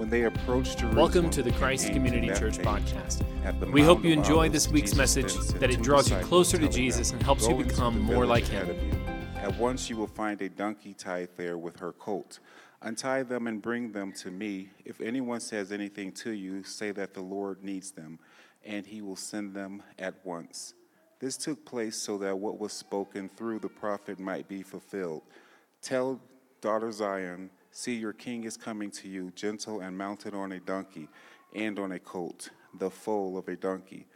When they approached Jerusalem, Welcome to the Christ Community Church podcast. We hope you enjoy this week's message, that it draws you closer to Jesus and helps you become more like him." At once you will find a donkey tied there with her colt. Untie them and bring them to me. If anyone says anything to you, say that the Lord needs them, and he will send them at once. This took place so that what was spoken through the prophet might be fulfilled. Tell daughter Zion, see your king is coming to you, gentle and mounted on a donkey and on a colt, the foal of a donkey.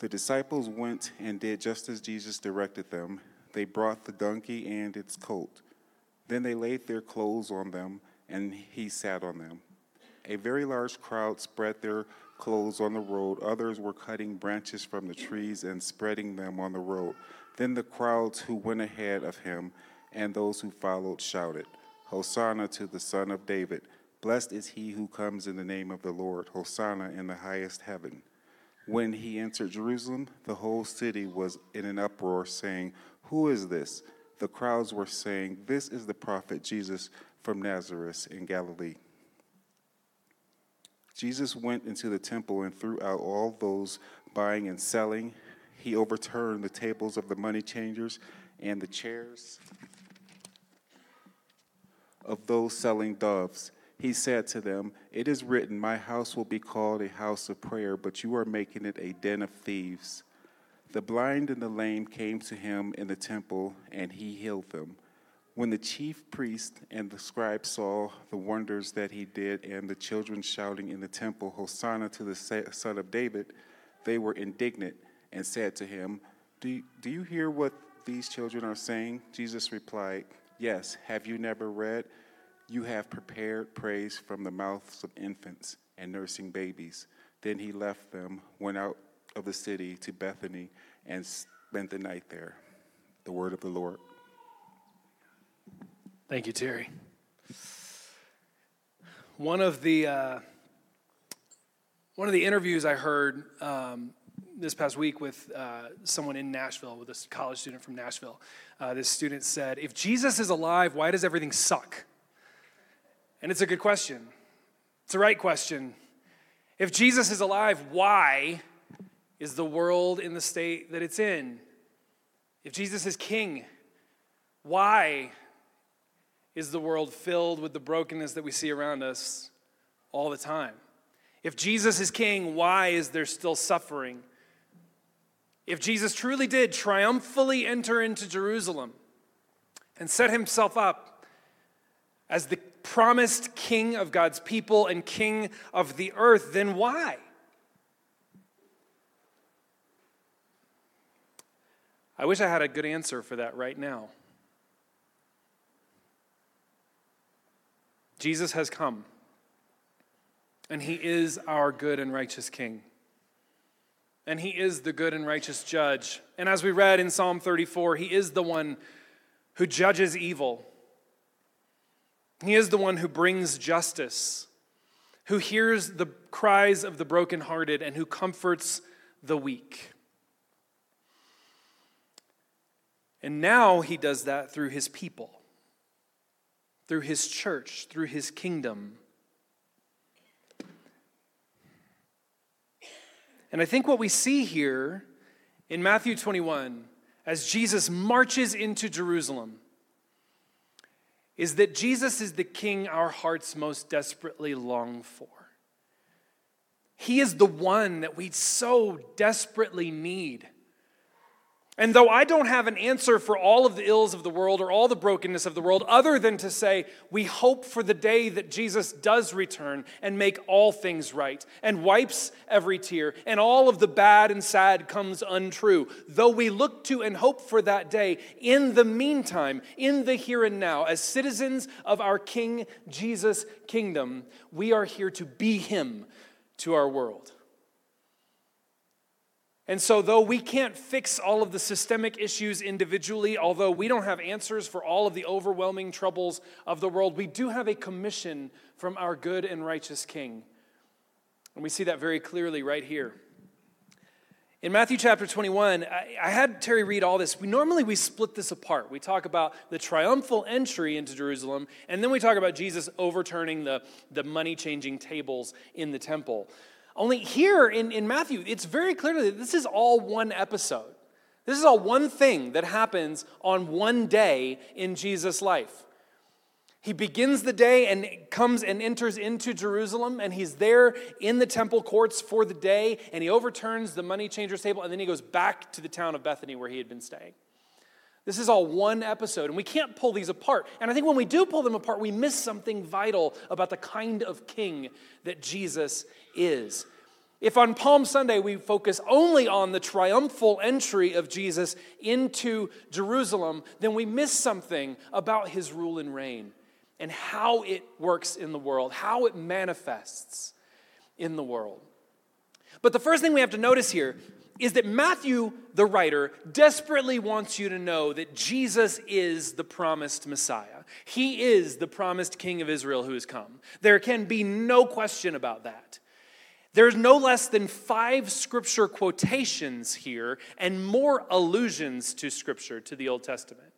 The disciples went and did just as Jesus directed them. They brought the donkey and its colt. Then they laid their clothes on them, and he sat on them. A very large crowd spread their clothes on the road. Others were cutting branches from the trees and spreading them on the road. Then the crowds who went ahead of him and those who followed shouted, Hosanna to the Son of David. Blessed is he who comes in the name of the Lord. Hosanna in the highest heaven. When he entered Jerusalem, the whole city was in an uproar, saying, Who is this? The crowds were saying, This is the prophet Jesus from Nazareth in Galilee. Jesus went into the temple and threw out all those buying and selling. He overturned the tables of the money changers and the chairs of those selling doves. He said to them, It is written, My house will be called a house of prayer, but you are making it a den of thieves. The blind and the lame came to him in the temple, and he healed them. When the chief priest and the scribes saw the wonders that he did, and the children shouting in the temple, Hosanna to the Son of David, they were indignant and said to him, Do do you hear what these children are saying? Jesus replied, Yes. Have you never read? You have prepared praise from the mouths of infants and nursing babies. Then he left them, went out of the city to Bethany, and spent the night there. The word of the Lord. Thank you, Terry. One of the uh, one of the interviews I heard um, this past week with uh, someone in Nashville, with a college student from Nashville, uh, this student said, "If Jesus is alive, why does everything suck?" And it's a good question. It's a right question. If Jesus is alive, why is the world in the state that it's in? If Jesus is king, why is the world filled with the brokenness that we see around us all the time? If Jesus is king, why is there still suffering? If Jesus truly did triumphantly enter into Jerusalem and set himself up as the promised king of God's people and king of the earth, then why? I wish I had a good answer for that right now. Jesus has come, and he is our good and righteous king. And he is the good and righteous judge. And as we read in Psalm 34, he is the one who judges evil. He is the one who brings justice, who hears the cries of the brokenhearted, and who comforts the weak. And now he does that through his people, through his church, through his kingdom. And I think what we see here in Matthew 21, as Jesus marches into Jerusalem, is that Jesus is the king our hearts most desperately long for. He is the one that we so desperately need. And though I don't have an answer for all of the ills of the world or all the brokenness of the world, other than to say, we hope for the day that Jesus does return and make all things right and wipes every tear and all of the bad and sad comes untrue. Though we look to and hope for that day, in the meantime, in the here and now, as citizens of our King Jesus' kingdom, we are here to be Him to our world. And so, though we can't fix all of the systemic issues individually, although we don't have answers for all of the overwhelming troubles of the world, we do have a commission from our good and righteous King. And we see that very clearly right here. In Matthew chapter 21, I, had Terry read all this. We normally we split this apart. We talk about the triumphal entry into Jerusalem, and then we talk about Jesus overturning the, the money-changing tables in the temple. Only here in, in Matthew, it's very clear that this is all one episode. This is all one thing that happens on one day in Jesus' life. He begins the day and comes and enters into Jerusalem, and he's there in the temple courts for the day, and he overturns the money changer's table, and then he goes back to the town of Bethany where he had been staying. This is all one episode, and we can't pull these apart. And I think when we do pull them apart, we miss something vital about the kind of king that Jesus is. If on Palm Sunday we focus only on the triumphal entry of Jesus into Jerusalem, then we miss something about his rule and reign and how it works in the world, how it manifests in the world. But the first thing we have to notice here is that Matthew, the writer, desperately wants you to know that Jesus is the promised Messiah. He is the promised King of Israel who has come. There can be no question about that. There's no less than five scripture quotations here and more allusions to scripture to the Old Testament.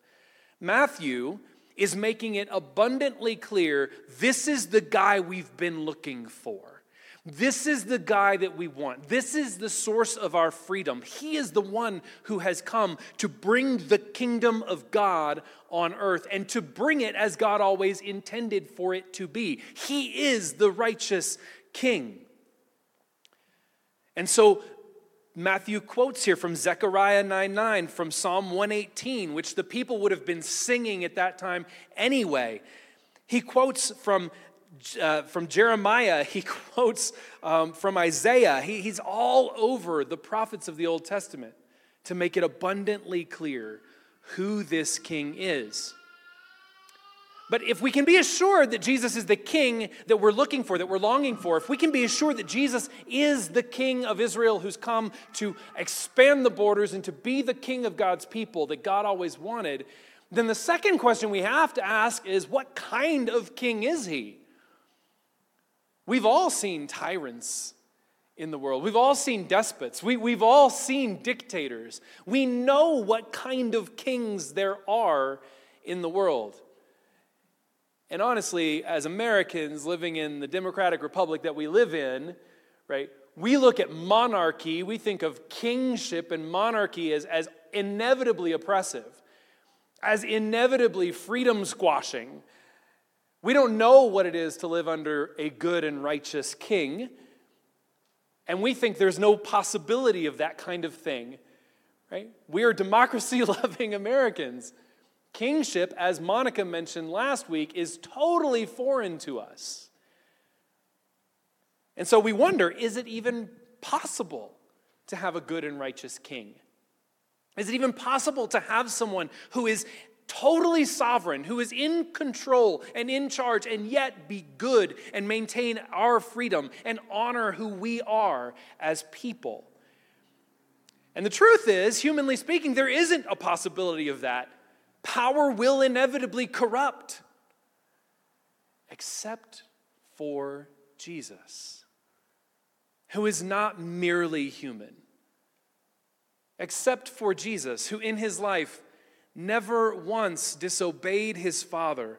Matthew is making it abundantly clear this is the guy we've been looking for. This is the guy that we want. This is the source of our freedom. He is the one who has come to bring the kingdom of God on earth and to bring it as God always intended for it to be. He is the righteous king. And so Matthew quotes here from Zechariah 9 9, from Psalm 118, which the people would have been singing at that time anyway. He quotes from, uh, from Jeremiah, he quotes um, from Isaiah. He, he's all over the prophets of the Old Testament to make it abundantly clear who this king is. But if we can be assured that Jesus is the king that we're looking for, that we're longing for, if we can be assured that Jesus is the king of Israel who's come to expand the borders and to be the king of God's people that God always wanted, then the second question we have to ask is what kind of king is he? We've all seen tyrants in the world. We've all seen despots. We, we've all seen dictators. We know what kind of kings there are in the world. And honestly, as Americans living in the democratic republic that we live in, right, we look at monarchy, we think of kingship and monarchy as, as inevitably oppressive, as inevitably freedom squashing. We don't know what it is to live under a good and righteous king, and we think there's no possibility of that kind of thing, right? We are democracy loving Americans. Kingship, as Monica mentioned last week, is totally foreign to us. And so we wonder is it even possible to have a good and righteous king? Is it even possible to have someone who is totally sovereign, who is in control and in charge, and yet be good and maintain our freedom and honor who we are as people? And the truth is, humanly speaking, there isn't a possibility of that Power will inevitably corrupt, except for Jesus, who is not merely human. Except for Jesus, who in his life never once disobeyed his Father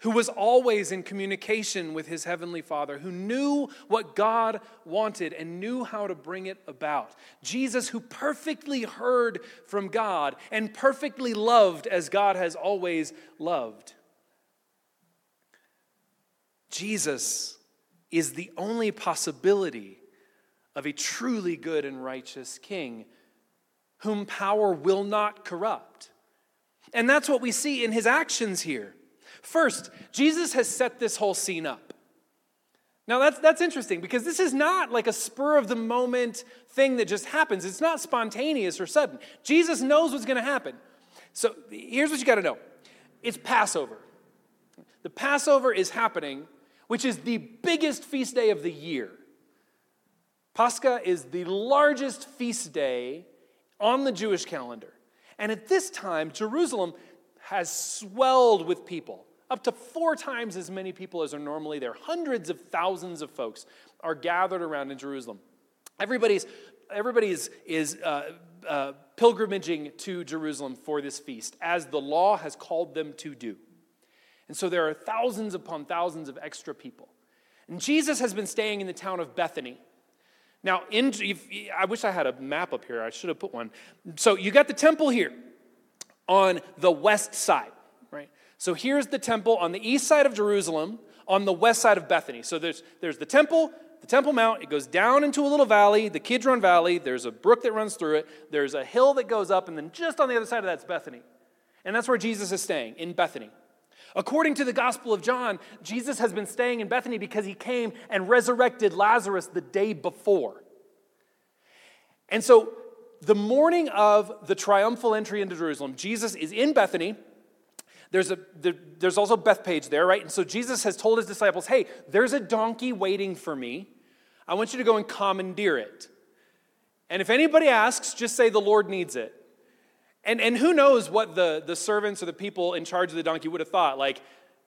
who was always in communication with his heavenly Father, who knew what God wanted and knew how to bring it about. Jesus, who perfectly heard from God and perfectly loved as God has always loved. Jesus is the only possibility of a truly good and righteous king whom power will not corrupt. And that's what we see in his actions here. First, Jesus has set this whole scene up. Now, that's, that's interesting because this is not like a spur of the moment thing that just happens. It's not spontaneous or sudden. Jesus knows what's going to happen. So, here's what you got to know it's Passover. The Passover is happening, which is the biggest feast day of the year. Pascha is the largest feast day on the Jewish calendar. And at this time, Jerusalem has swelled with people. Up to four times as many people as are normally there. Hundreds of thousands of folks are gathered around in Jerusalem. Everybody's everybody is, is uh, uh, pilgrimaging to Jerusalem for this feast, as the law has called them to do. And so there are thousands upon thousands of extra people. And Jesus has been staying in the town of Bethany. Now, in, I wish I had a map up here. I should have put one. So you got the temple here on the west side, right? So here's the temple on the east side of Jerusalem, on the west side of Bethany. So there's, there's the temple, the Temple Mount. It goes down into a little valley, the Kidron Valley. There's a brook that runs through it. There's a hill that goes up, and then just on the other side of that's Bethany. And that's where Jesus is staying, in Bethany. According to the Gospel of John, Jesus has been staying in Bethany because he came and resurrected Lazarus the day before. And so, the morning of the triumphal entry into Jerusalem, Jesus is in Bethany. There's, a, there, there's also Bethpage there, right? And so Jesus has told his disciples, hey, there's a donkey waiting for me. I want you to go and commandeer it. And if anybody asks, just say the Lord needs it. And, and who knows what the, the servants or the people in charge of the donkey would have thought? Like,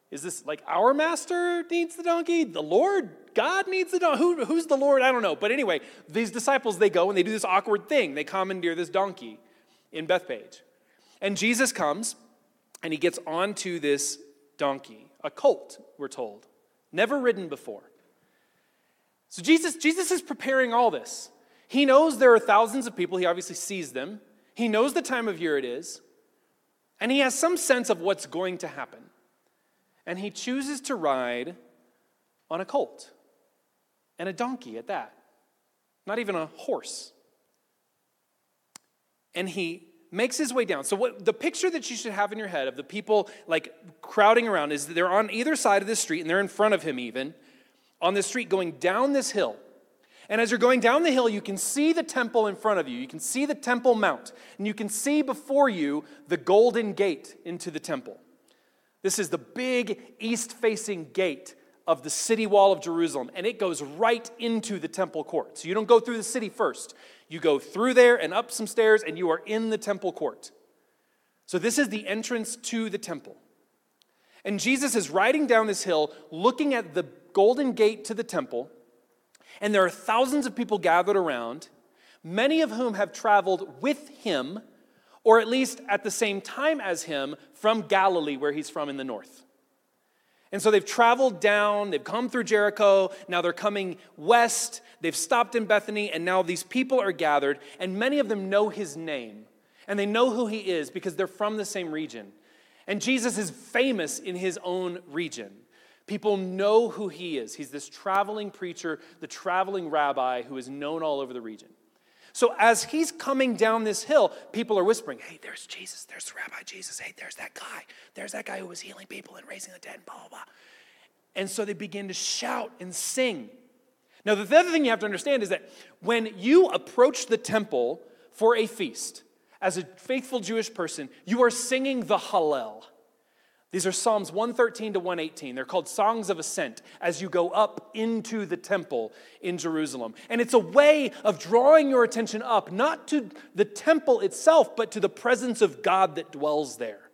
is this like our master needs the donkey? The Lord, God needs the donkey? Who, who's the Lord? I don't know. But anyway, these disciples, they go and they do this awkward thing. They commandeer this donkey in Bethpage. And Jesus comes and he gets onto this donkey, a colt, we're told, never ridden before. So Jesus, Jesus is preparing all this. He knows there are thousands of people. He obviously sees them. He knows the time of year it is, and he has some sense of what's going to happen. And he chooses to ride on a colt and a donkey at that, not even a horse. And he makes his way down. So what the picture that you should have in your head of the people like crowding around is they're on either side of the street and they're in front of him even on the street going down this hill. And as you're going down the hill, you can see the temple in front of you. You can see the Temple Mount. And you can see before you the golden gate into the temple. This is the big east facing gate of the city wall of Jerusalem. And it goes right into the temple court. So you don't go through the city first. You go through there and up some stairs, and you are in the temple court. So this is the entrance to the temple. And Jesus is riding down this hill, looking at the golden gate to the temple and there are thousands of people gathered around, many of whom have traveled with him, or at least at the same time as him, from Galilee, where he's from in the north. And so they've traveled down, they've come through Jericho, now they're coming west, they've stopped in Bethany, and now these people are gathered, and many of them know his name. And they know who he is because they're from the same region. And Jesus is famous in his own region. People know who he is. He's this traveling preacher, the traveling rabbi who is known all over the region. So as he's coming down this hill, people are whispering, Hey, there's Jesus. There's Rabbi Jesus. Hey, there's that guy. There's that guy who was healing people and raising the dead, and blah, blah, blah. And so they begin to shout and sing. Now, the other thing you have to understand is that when you approach the temple for a feast, as a faithful Jewish person, you are singing the Hallel. These are Psalms 113 to 118. They're called Songs of Ascent as you go up into the temple in Jerusalem. And it's a way of drawing your attention up, not to the temple itself, but to the presence of God that dwells there.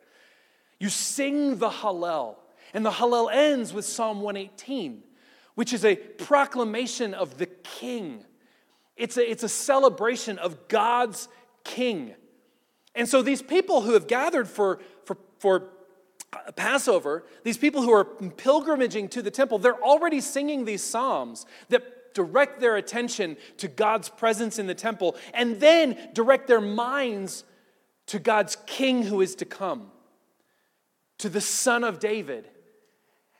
You sing the Hallel, and the Hallel ends with Psalm 118, which is a proclamation of the King. It's a, it's a celebration of God's King. And so these people who have gathered for, for, for Passover, these people who are pilgrimaging to the temple, they're already singing these psalms that direct their attention to God's presence in the temple and then direct their minds to God's king who is to come, to the son of David.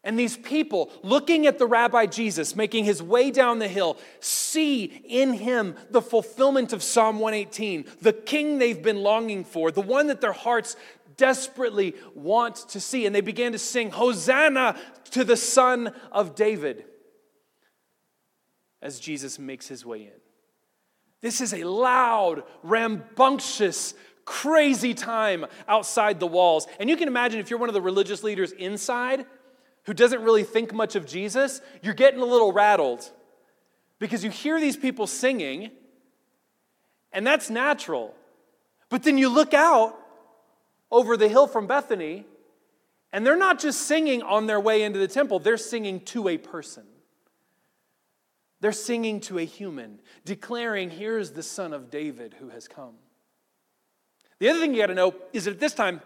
And these people, looking at the rabbi Jesus making his way down the hill, see in him the fulfillment of Psalm 118, the king they've been longing for, the one that their hearts desperately want to see. And they began to sing, Hosanna to the Son of David, as Jesus makes his way in. This is a loud, rambunctious, crazy time outside the walls. And you can imagine if you're one of the religious leaders inside who doesn't really think much of Jesus, you're getting a little rattled because you hear these people singing, and that's natural. But then you look out over the hill from Bethany, and they're not just singing on their way into the temple, they're singing to a person. They're singing to a human, declaring, Here's the Son of David who has come. The other thing you got to know is that at this time,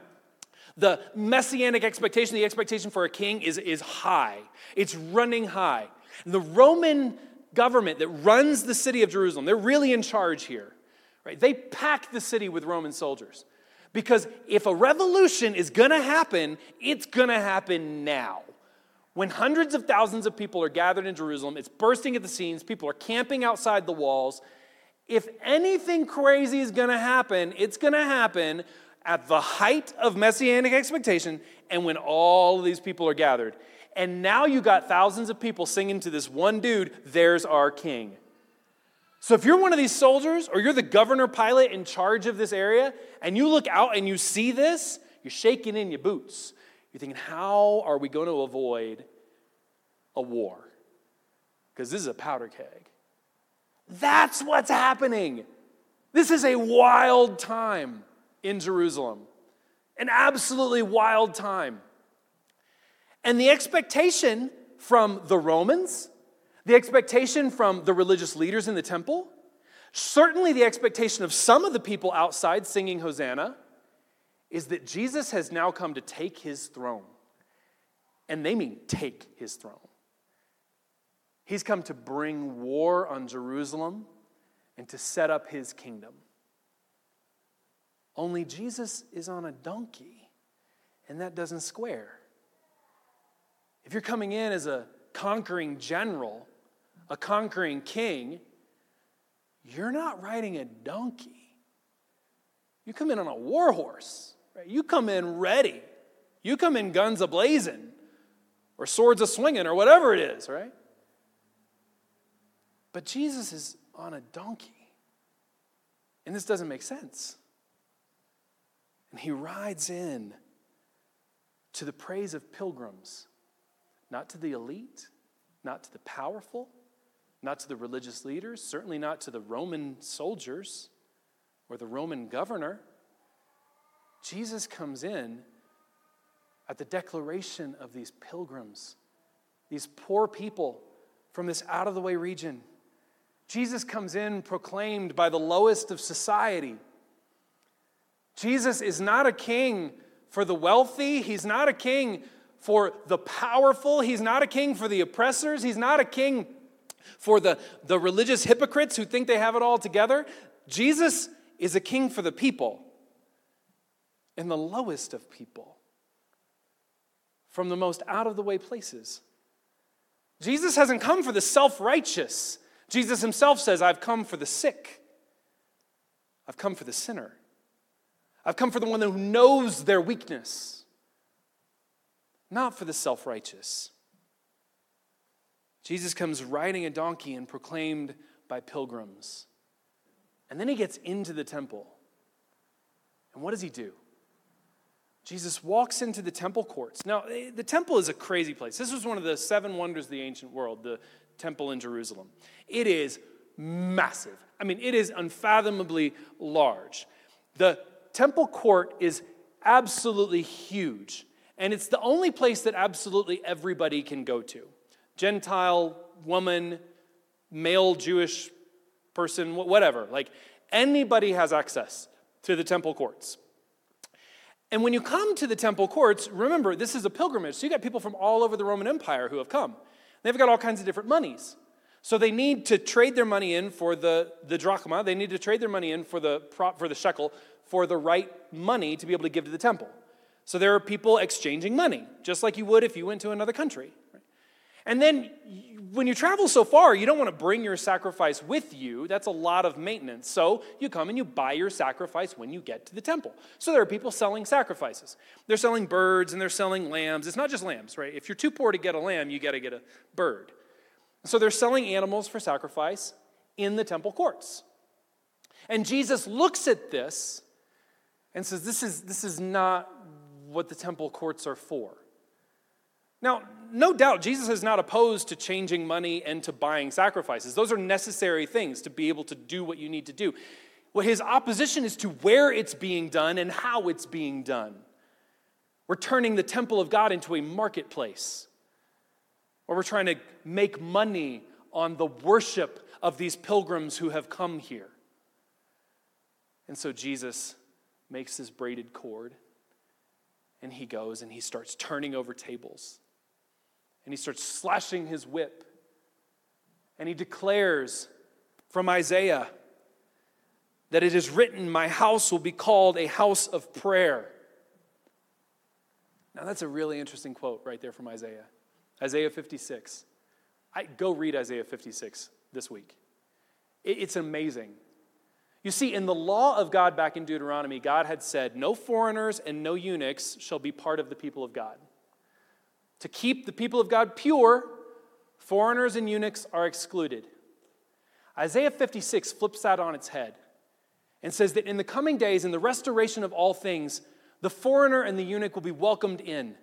the messianic expectation, the expectation for a king, is, is high. It's running high. And the Roman government that runs the city of Jerusalem, they're really in charge here. Right? They pack the city with Roman soldiers. Because if a revolution is going to happen, it's going to happen now. When hundreds of thousands of people are gathered in Jerusalem, it's bursting at the seams, people are camping outside the walls. If anything crazy is going to happen, it's going to happen at the height of messianic expectation and when all of these people are gathered. And now you got thousands of people singing to this one dude, There's our king. So if you're one of these soldiers or you're the governor Pilate in charge of this area and you look out and you see this, you're shaking in your boots. You're thinking, how are we going to avoid a war? Because this is a powder keg. That's what's happening. This is a wild time in Jerusalem, an absolutely wild time. And the expectation from the Romans the expectation from the religious leaders in the temple, certainly the expectation of some of the people outside singing Hosanna, is that Jesus has now come to take his throne. And they mean take his throne. He's come to bring war on Jerusalem and to set up his kingdom. Only Jesus is on a donkey, and that doesn't square. If you're coming in as a conquering general, a conquering king, you're not riding a donkey. You come in on a war horse. Right? You come in ready. You come in guns a blazing, or swords a swinging, or whatever it is, right? But Jesus is on a donkey. And this doesn't make sense. And he rides in to the praise of pilgrims, not to the elite, not to the powerful, not to the religious leaders, certainly not to the Roman soldiers or the Roman governor. Jesus comes in at the declaration of these pilgrims, these poor people from this out of the way region. Jesus comes in proclaimed by the lowest of society. Jesus is not a king for the wealthy, he's not a king for the powerful, he's not a king for the oppressors, he's not a king for the, the religious hypocrites who think they have it all together, Jesus is a king for the people and the lowest of people from the most out of the way places. Jesus hasn't come for the self righteous. Jesus himself says, I've come for the sick. I've come for the sinner. I've come for the one who knows their weakness, not for the self righteous. Jesus comes riding a donkey and proclaimed by pilgrims. And then he gets into the temple. And what does he do? Jesus walks into the temple courts. Now, eh, the temple is a crazy place. This was one of the seven wonders of the ancient world, the temple in Jerusalem. It is massive. I mean, it is unfathomably large. The temple court is absolutely huge, and it's the only place that absolutely everybody can go to. Gentile, woman, male Jewish person, whatever. Like anybody has access to the temple courts. And when you come to the temple courts, remember, this is a pilgrimage. So you got people from all over the Roman Empire who have come. They've got all kinds of different monies. So they need to trade their money in for the, the drachma. They need to trade their money in for the, for the shekel for the right money to be able to give to the temple. So there are people exchanging money, just like you would if you went to another country. And then when you travel so far, you don't want to bring your sacrifice with you. That's a lot of maintenance. So you come and you buy your sacrifice when you get to the temple. So there are people selling sacrifices. They're selling birds and they're selling lambs. It's not just lambs, right? If you're too poor to get a lamb, you got to get a bird. So they're selling animals for sacrifice in the temple courts. And Jesus looks at this and says, This is, this is not what the temple courts are for. Now, no doubt, Jesus is not opposed to changing money and to buying sacrifices. Those are necessary things to be able to do what you need to do. What his opposition is to where it's being done and how it's being done. We're turning the temple of God into a marketplace where we're trying to make money on the worship of these pilgrims who have come here. And so Jesus makes this braided cord and he goes and he starts turning over tables and he starts slashing his whip and he declares from Isaiah that it is written, My house will be called a house of prayer. Now, that's a really interesting quote right there from Isaiah. Isaiah 56. I, go read Isaiah 56 this week. It, it's amazing. You see, in the law of God back in Deuteronomy, God had said, No foreigners and no eunuchs shall be part of the people of God. To keep the people of God pure, foreigners and eunuchs are excluded. Isaiah 56 flips that on its head and says that in the coming days, in the restoration of all things, the foreigner and the eunuch will be welcomed in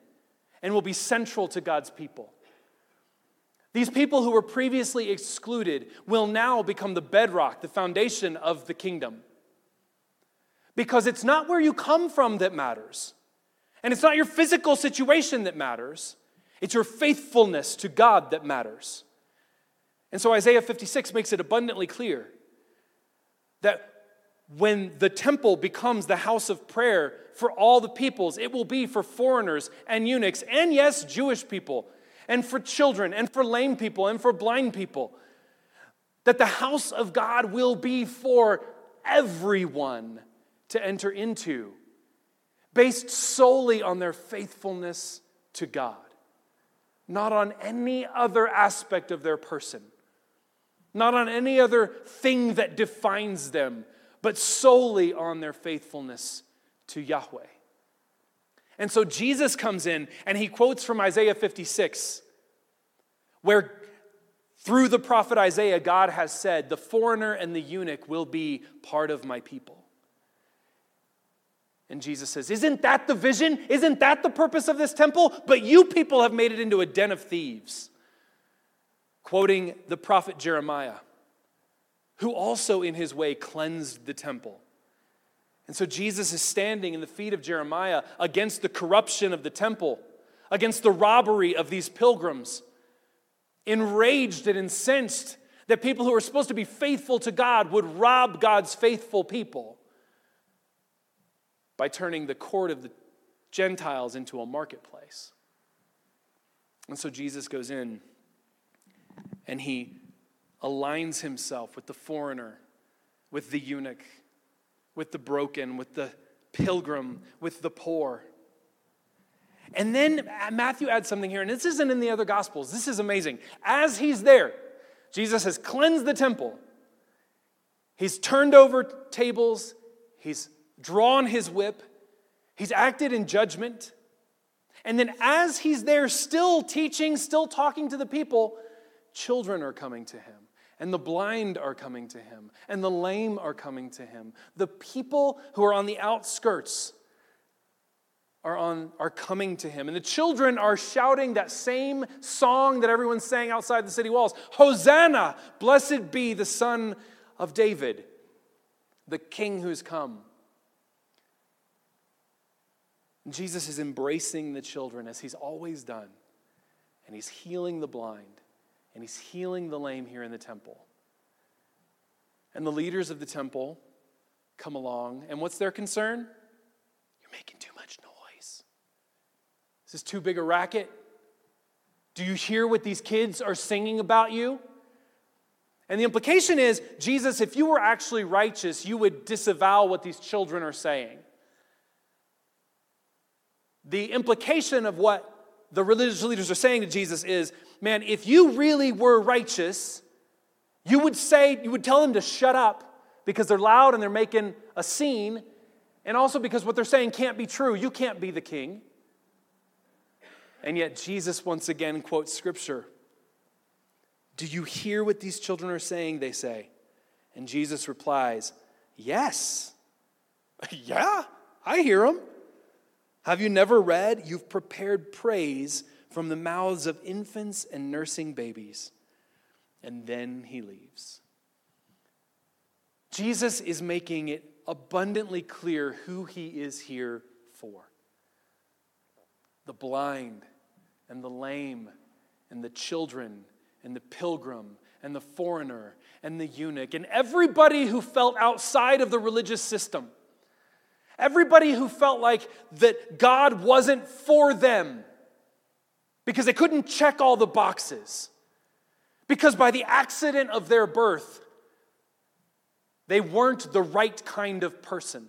and will be central to God's people. These people who were previously excluded will now become the bedrock, the foundation of the kingdom. Because it's not where you come from that matters, and it's not your physical situation that matters, it's your faithfulness to God that matters. And so Isaiah 56 makes it abundantly clear that when the temple becomes the house of prayer for all the peoples, it will be for foreigners and eunuchs, and yes, Jewish people, and for children, and for lame people, and for blind people. That the house of God will be for everyone to enter into, based solely on their faithfulness to God, not on any other aspect of their person, not on any other thing that defines them but solely on their faithfulness to Yahweh. And so Jesus comes in and he quotes from Isaiah 56, where through the prophet Isaiah, God has said, The foreigner and the eunuch will be part of my people. And Jesus says, Isn't that the vision? Isn't that the purpose of this temple? But you people have made it into a den of thieves. Quoting the prophet Jeremiah who also in his way cleansed the temple. And so Jesus is standing in the feet of Jeremiah against the corruption of the temple, against the robbery of these pilgrims, enraged and incensed that people who are supposed to be faithful to God would rob God's faithful people by turning the court of the Gentiles into a marketplace. And so Jesus goes in and he aligns himself with the foreigner, with the eunuch, with the broken, with the pilgrim, with the poor. And then Matthew adds something here, and this isn't in the other gospels. This is amazing. As he's there, Jesus has cleansed the temple, he's turned over tables, he's drawn his whip, he's acted in judgment. And then, as he's there, still teaching, still talking to the people, children are coming to him and the blind are coming to him, and the lame are coming to him. The people who are on the outskirts are, on, are coming to him. And the children are shouting that same song that everyone sang outside the city walls Hosanna! Blessed be the Son of David, the King who's come. And Jesus is embracing the children as he's always done, and he's healing the blind and he's healing the lame here in the temple. And the leaders of the temple come along, and what's their concern? You're making too much noise. Is this too big a racket? Do you hear what these kids are singing about you? And the implication is Jesus, if you were actually righteous, you would disavow what these children are saying. The implication of what the religious leaders are saying to Jesus is man, if you really were righteous, you would say, you would tell them to shut up because they're loud and they're making a scene, and also because what they're saying can't be true. You can't be the king. And yet, Jesus once again quotes scripture. Do you hear what these children are saying? They say. And Jesus replies, Yes. yeah, I hear them. Have you never read? You've prepared praise from the mouths of infants and nursing babies. And then he leaves. Jesus is making it abundantly clear who he is here for the blind and the lame and the children and the pilgrim and the foreigner and the eunuch and everybody who felt outside of the religious system. Everybody who felt like that God wasn't for them because they couldn't check all the boxes. Because by the accident of their birth, they weren't the right kind of person.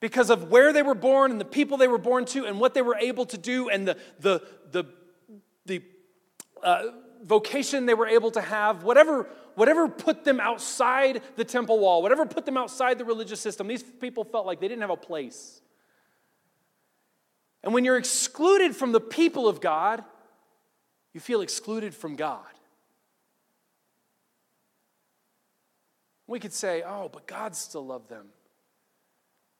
Because of where they were born and the people they were born to and what they were able to do and the, the, the, the uh, vocation they were able to have, whatever, whatever put them outside the temple wall, whatever put them outside the religious system, these people felt like they didn't have a place. And when you're excluded from the people of God, you feel excluded from God. We could say, oh, but God still loved them.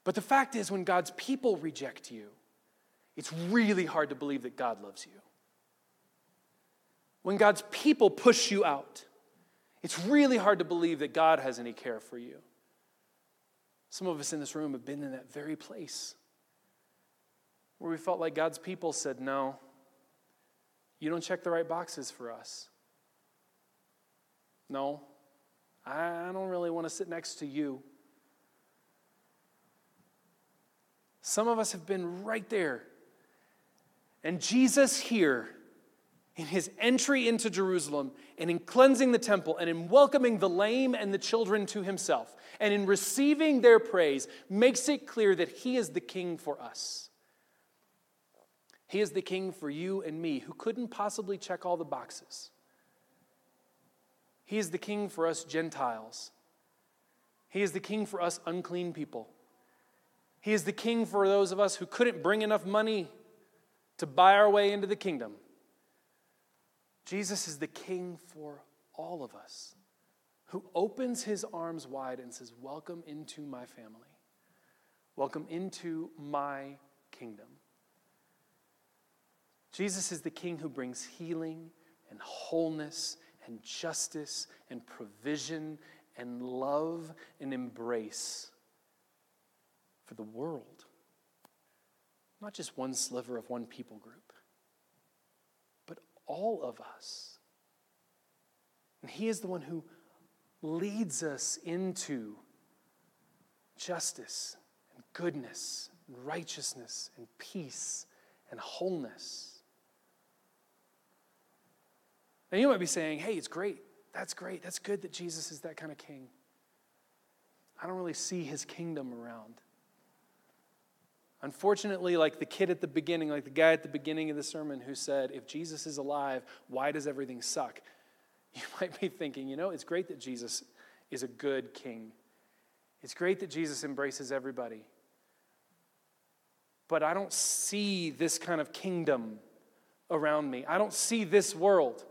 But the fact is, when God's people reject you, it's really hard to believe that God loves you. When God's people push you out, it's really hard to believe that God has any care for you. Some of us in this room have been in that very place where we felt like God's people said, No, you don't check the right boxes for us. No, I don't really want to sit next to you. Some of us have been right there. And Jesus here, in his entry into Jerusalem, and in cleansing the temple, and in welcoming the lame and the children to himself, and in receiving their praise, makes it clear that he is the king for us. He is the king for you and me who couldn't possibly check all the boxes. He is the king for us Gentiles. He is the king for us unclean people. He is the king for those of us who couldn't bring enough money to buy our way into the kingdom. Jesus is the king for all of us who opens his arms wide and says, Welcome into my family. Welcome into my kingdom. Jesus is the King who brings healing and wholeness and justice and provision and love and embrace for the world. Not just one sliver of one people group, all of us. And He is the one who leads us into justice and goodness and righteousness and peace and wholeness. Now, you might be saying, hey, it's great. That's great. That's good that Jesus is that kind of king. I don't really see his kingdom around. Unfortunately, like the kid at the beginning, like the guy at the beginning of the sermon who said, if Jesus is alive, why does everything suck? You might be thinking, you know, it's great that Jesus is a good king. It's great that Jesus embraces everybody. But I don't see this kind of kingdom around me. I don't see this world.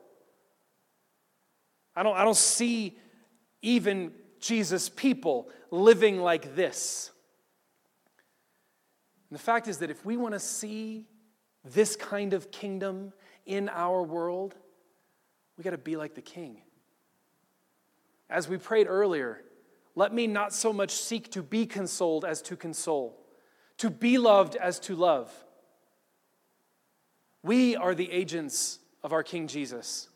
I don't, I don't see even Jesus' people living like this. And the fact is that if we want to see this kind of kingdom in our world, we got to be like the king. As we prayed earlier, let me not so much seek to be consoled as to console, to be loved as to love. We are the agents of our King Jesus.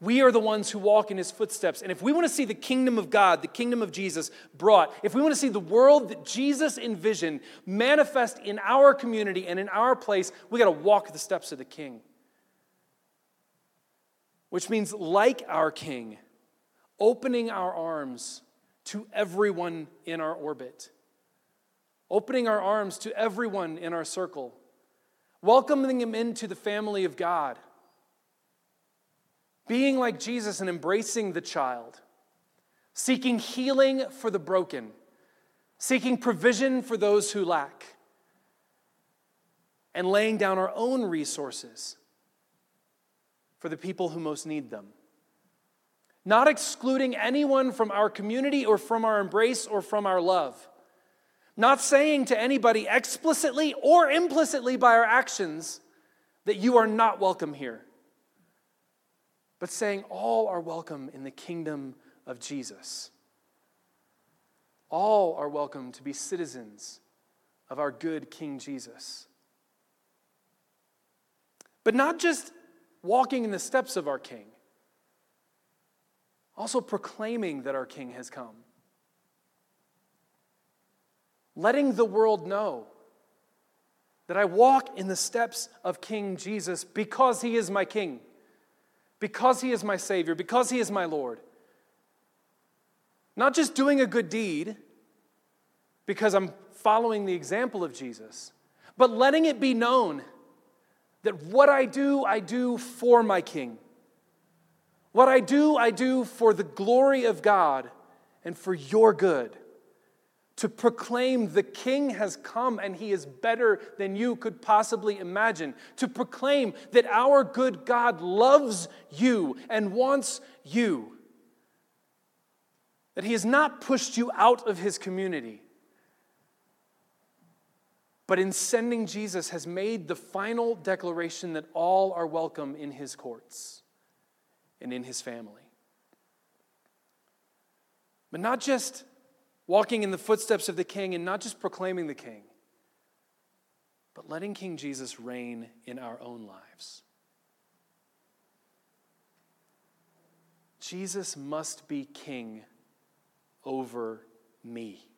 We are the ones who walk in his footsteps. And if we want to see the kingdom of God, the kingdom of Jesus brought, if we want to see the world that Jesus envisioned manifest in our community and in our place, we got to walk the steps of the king. Which means, like our king, opening our arms to everyone in our orbit, opening our arms to everyone in our circle, welcoming them into the family of God being like Jesus and embracing the child, seeking healing for the broken, seeking provision for those who lack, and laying down our own resources for the people who most need them. Not excluding anyone from our community or from our embrace or from our love. Not saying to anybody explicitly or implicitly by our actions that you are not welcome here but saying all are welcome in the kingdom of Jesus. All are welcome to be citizens of our good King Jesus. But not just walking in the steps of our King, also proclaiming that our King has come, letting the world know that I walk in the steps of King Jesus because he is my King, because he is my Savior, because he is my Lord. Not just doing a good deed because I'm following the example of Jesus, but letting it be known that what I do, I do for my King. What I do, I do for the glory of God and for your good. To proclaim the King has come and he is better than you could possibly imagine. To proclaim that our good God loves you and wants you that He has not pushed you out of His community, but in sending Jesus has made the final declaration that all are welcome in His courts and in His family. But not just walking in the footsteps of the King and not just proclaiming the King, but letting King Jesus reign in our own lives. Jesus must be King over me.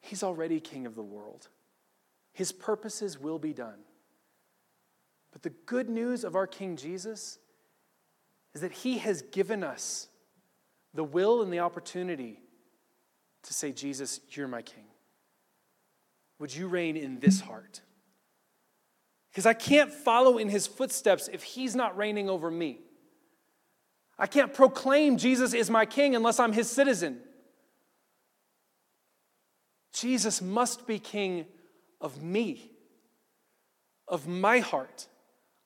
He's already king of the world. His purposes will be done. But the good news of our King Jesus is that he has given us the will and the opportunity to say, Jesus, you're my king. Would you reign in this heart? Because I can't follow in his footsteps if he's not reigning over me. I can't proclaim Jesus is my king unless I'm his citizen. Jesus must be king of me, of my heart,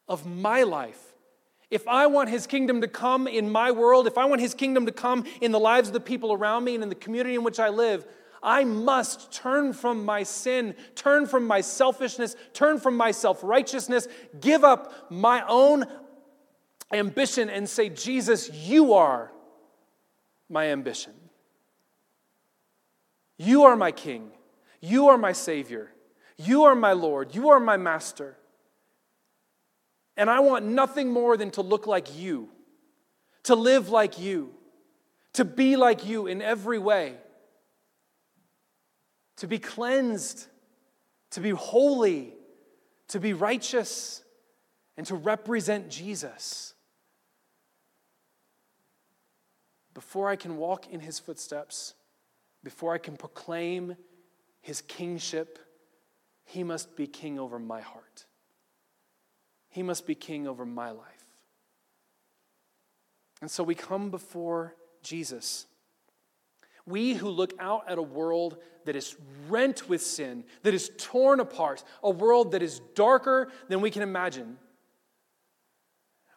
of my life. If I want his kingdom to come in my world, if I want his kingdom to come in the lives of the people around me and in the community in which I live, I must turn from my sin, turn from my selfishness, turn from my self righteousness, give up my own ambition and say, Jesus, you are my ambition. You are my King. You are my Savior. You are my Lord. You are my Master. And I want nothing more than to look like you, to live like you, to be like you in every way, to be cleansed, to be holy, to be righteous, and to represent Jesus. before I can walk in his footsteps, before I can proclaim his kingship, he must be king over my heart. He must be king over my life. And so we come before Jesus. We who look out at a world that is rent with sin, that is torn apart, a world that is darker than we can imagine.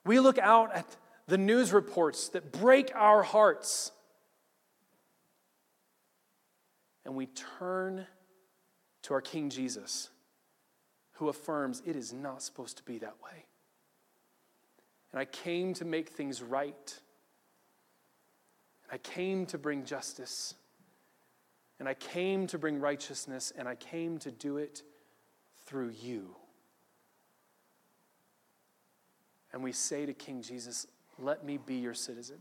We look out at the news reports that break our hearts. And we turn to our King Jesus, who affirms it is not supposed to be that way. And I came to make things right. And I came to bring justice. And I came to bring righteousness. And I came to do it through you. And we say to King Jesus, let me be your citizen.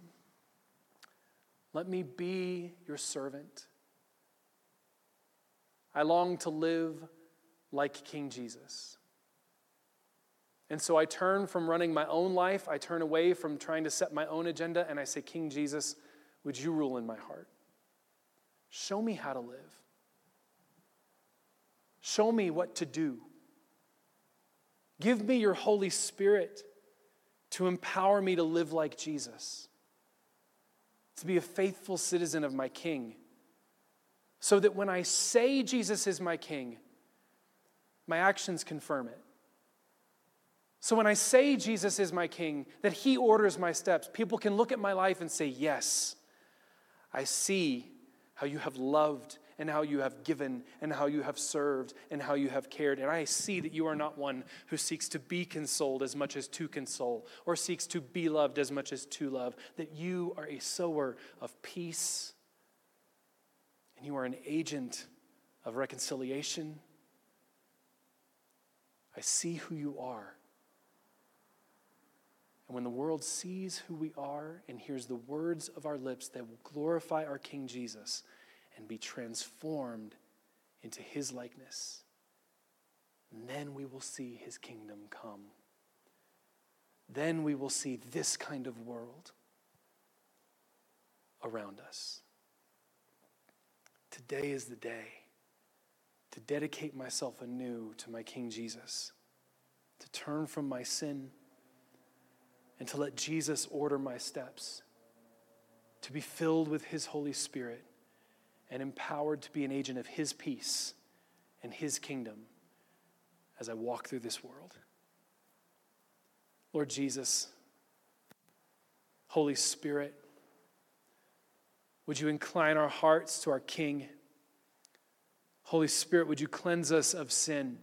Let me be your servant. I long to live like King Jesus. And so I turn from running my own life, I turn away from trying to set my own agenda, and I say, King Jesus, would you rule in my heart? Show me how to live. Show me what to do. Give me your Holy Spirit to empower me to live like Jesus, to be a faithful citizen of my King, so that when I say Jesus is my King, my actions confirm it. So when I say Jesus is my King, that He orders my steps, people can look at my life and say, Yes, I see how you have loved and how you have given and how you have served and how you have cared. And I see that you are not one who seeks to be consoled as much as to console or seeks to be loved as much as to love, that you are a sower of peace and you are an agent of reconciliation. I see who you are. And when the world sees who we are and hears the words of our lips that will glorify our King Jesus and be transformed into his likeness, then we will see his kingdom come. Then we will see this kind of world around us. Today is the day to dedicate myself anew to my King Jesus, to turn from my sin, and to let Jesus order my steps, to be filled with His Holy Spirit and empowered to be an agent of His peace and His kingdom as I walk through this world. Lord Jesus, Holy Spirit, would you incline our hearts to our King? Holy Spirit, would you cleanse us of sin,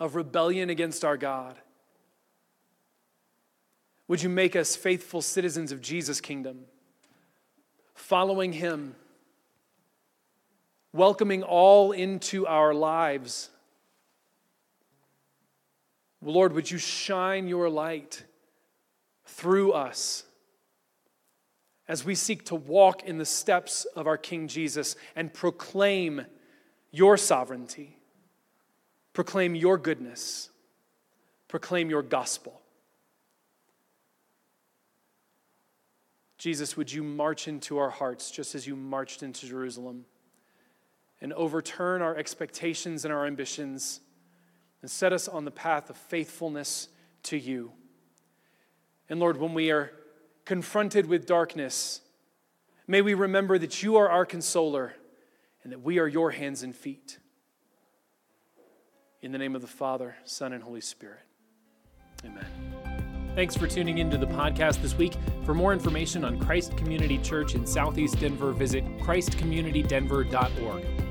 of rebellion against our God? Would you make us faithful citizens of Jesus' kingdom, following him, welcoming all into our lives? Lord, would you shine your light through us as we seek to walk in the steps of our King Jesus and proclaim your sovereignty, proclaim your goodness, proclaim your gospel. Jesus, would you march into our hearts just as you marched into Jerusalem and overturn our expectations and our ambitions? and set us on the path of faithfulness to you. And Lord, when we are confronted with darkness, may we remember that you are our consoler and that we are your hands and feet. In the name of the Father, Son, and Holy Spirit. Amen. Thanks for tuning into the podcast this week. For more information on Christ Community Church in Southeast Denver, visit christcommunitydenver.org.